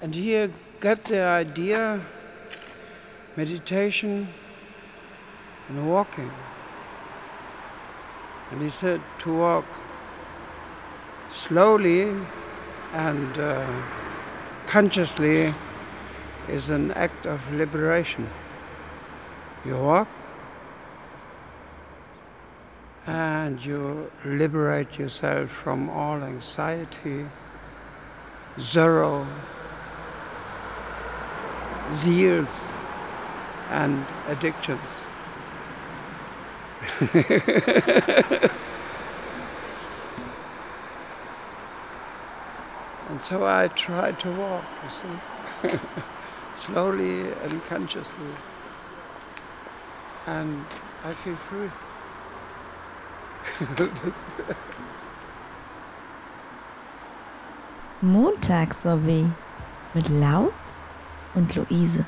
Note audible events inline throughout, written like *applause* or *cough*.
And here got the idea meditation and walking. And he said to walk slowly and uh, consciously is an act of liberation. You walk and you liberate yourself from all anxiety, sorrow, zeals, and addictions. *laughs* and so I try to walk, you see, *laughs* slowly and consciously. And I feel free. Montagssorbet mit Laut und Luise.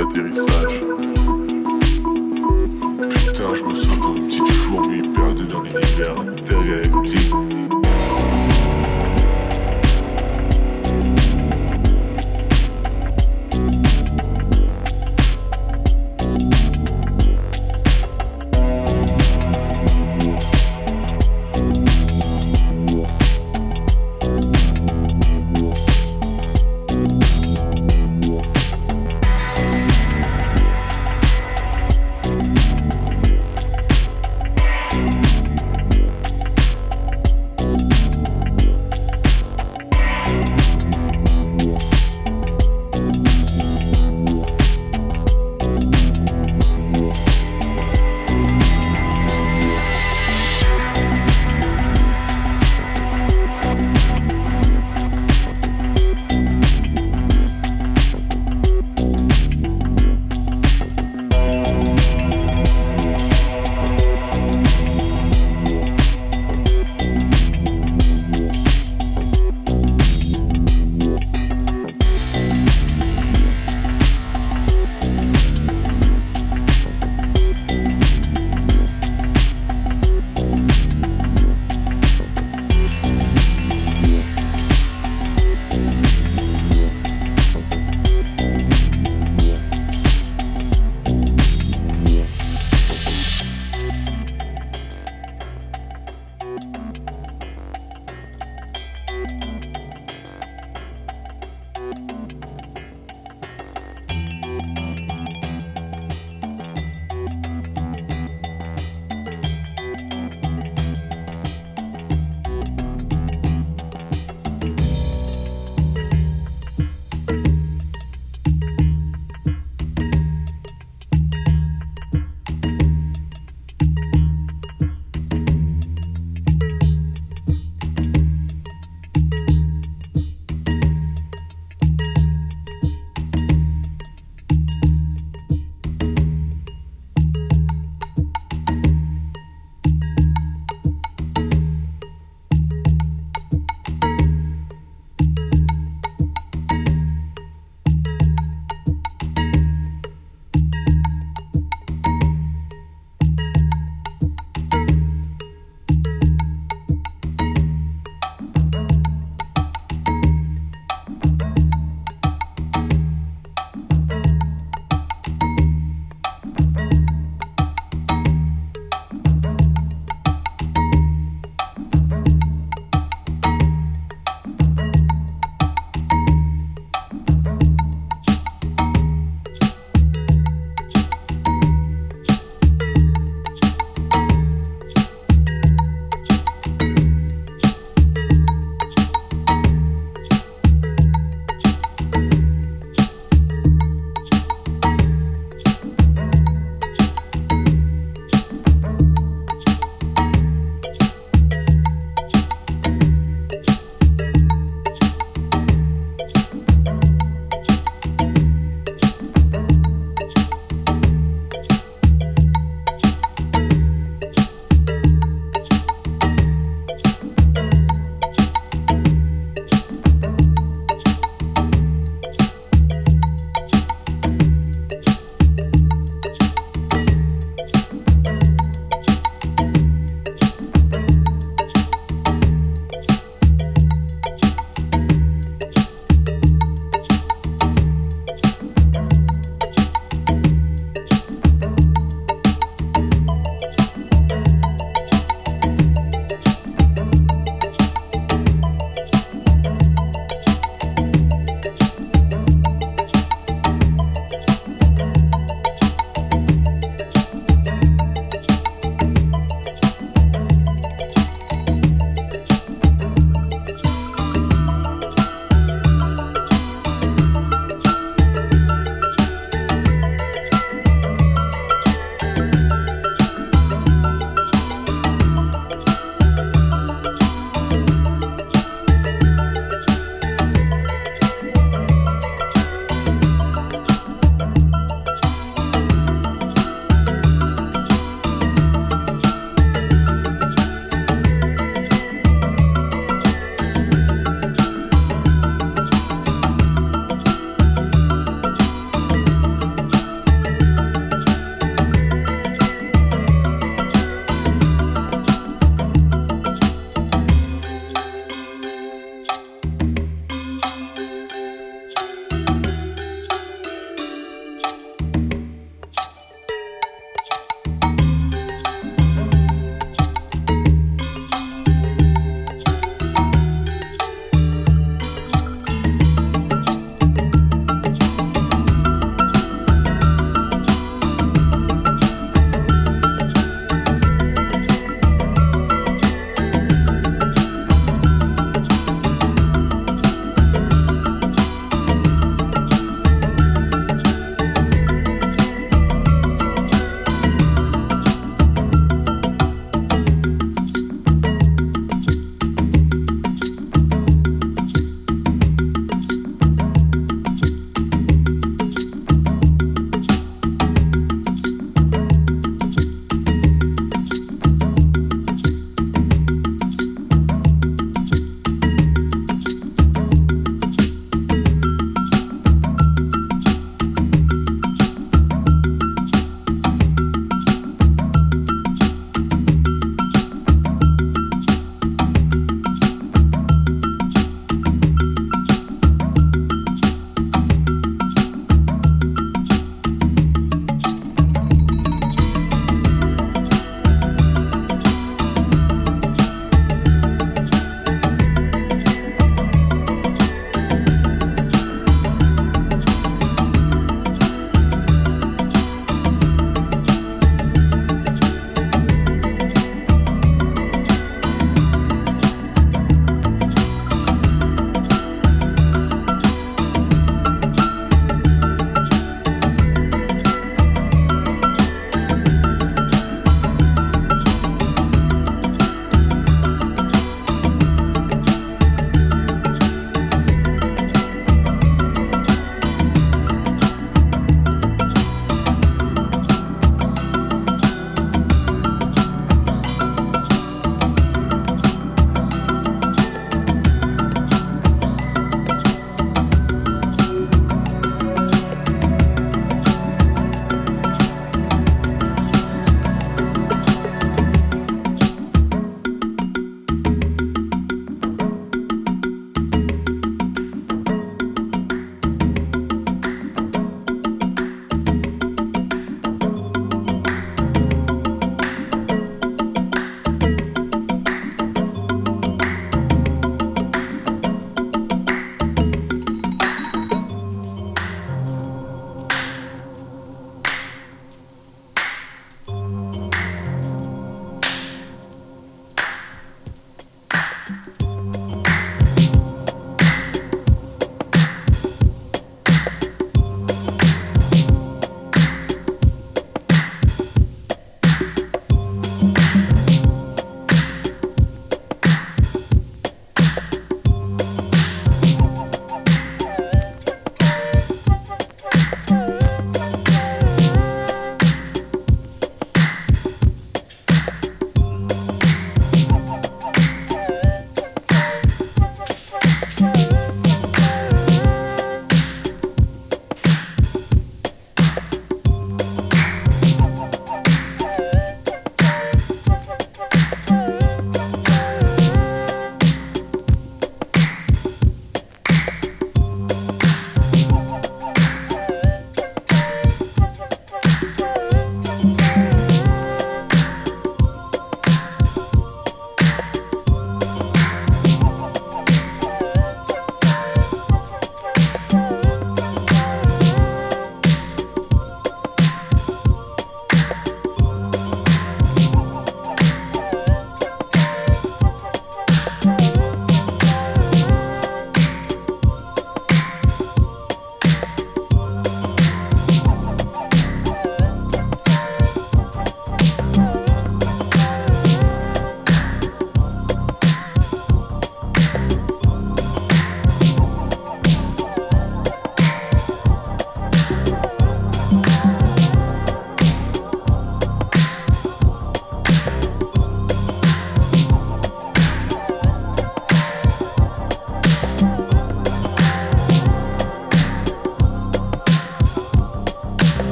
l'atterrissage. Putain, je me sens comme une petite fourmi perdue dans l'univers intergalactique.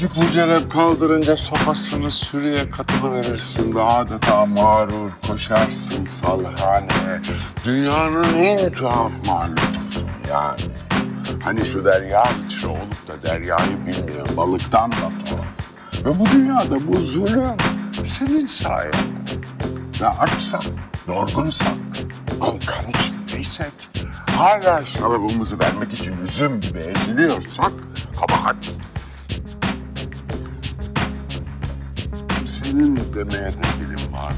Gocuk mucerep kaldırınca sopasını sürüye katılıverirsin ve adeta mağrur koşarsın salhaneye. Dünyanın en tuhaf mahlukusun yani. Hani şu derya içre olup da deryayı bilmeyen balıktan da tuhaf. Ve bu dünyada bu zulüm senin sayende. Ve açsak, yorgunsak, volkan içindeysek, hala şarabımızı vermek için üzüm gibi eziliyorsak kabahat. Senin demeye de dilim var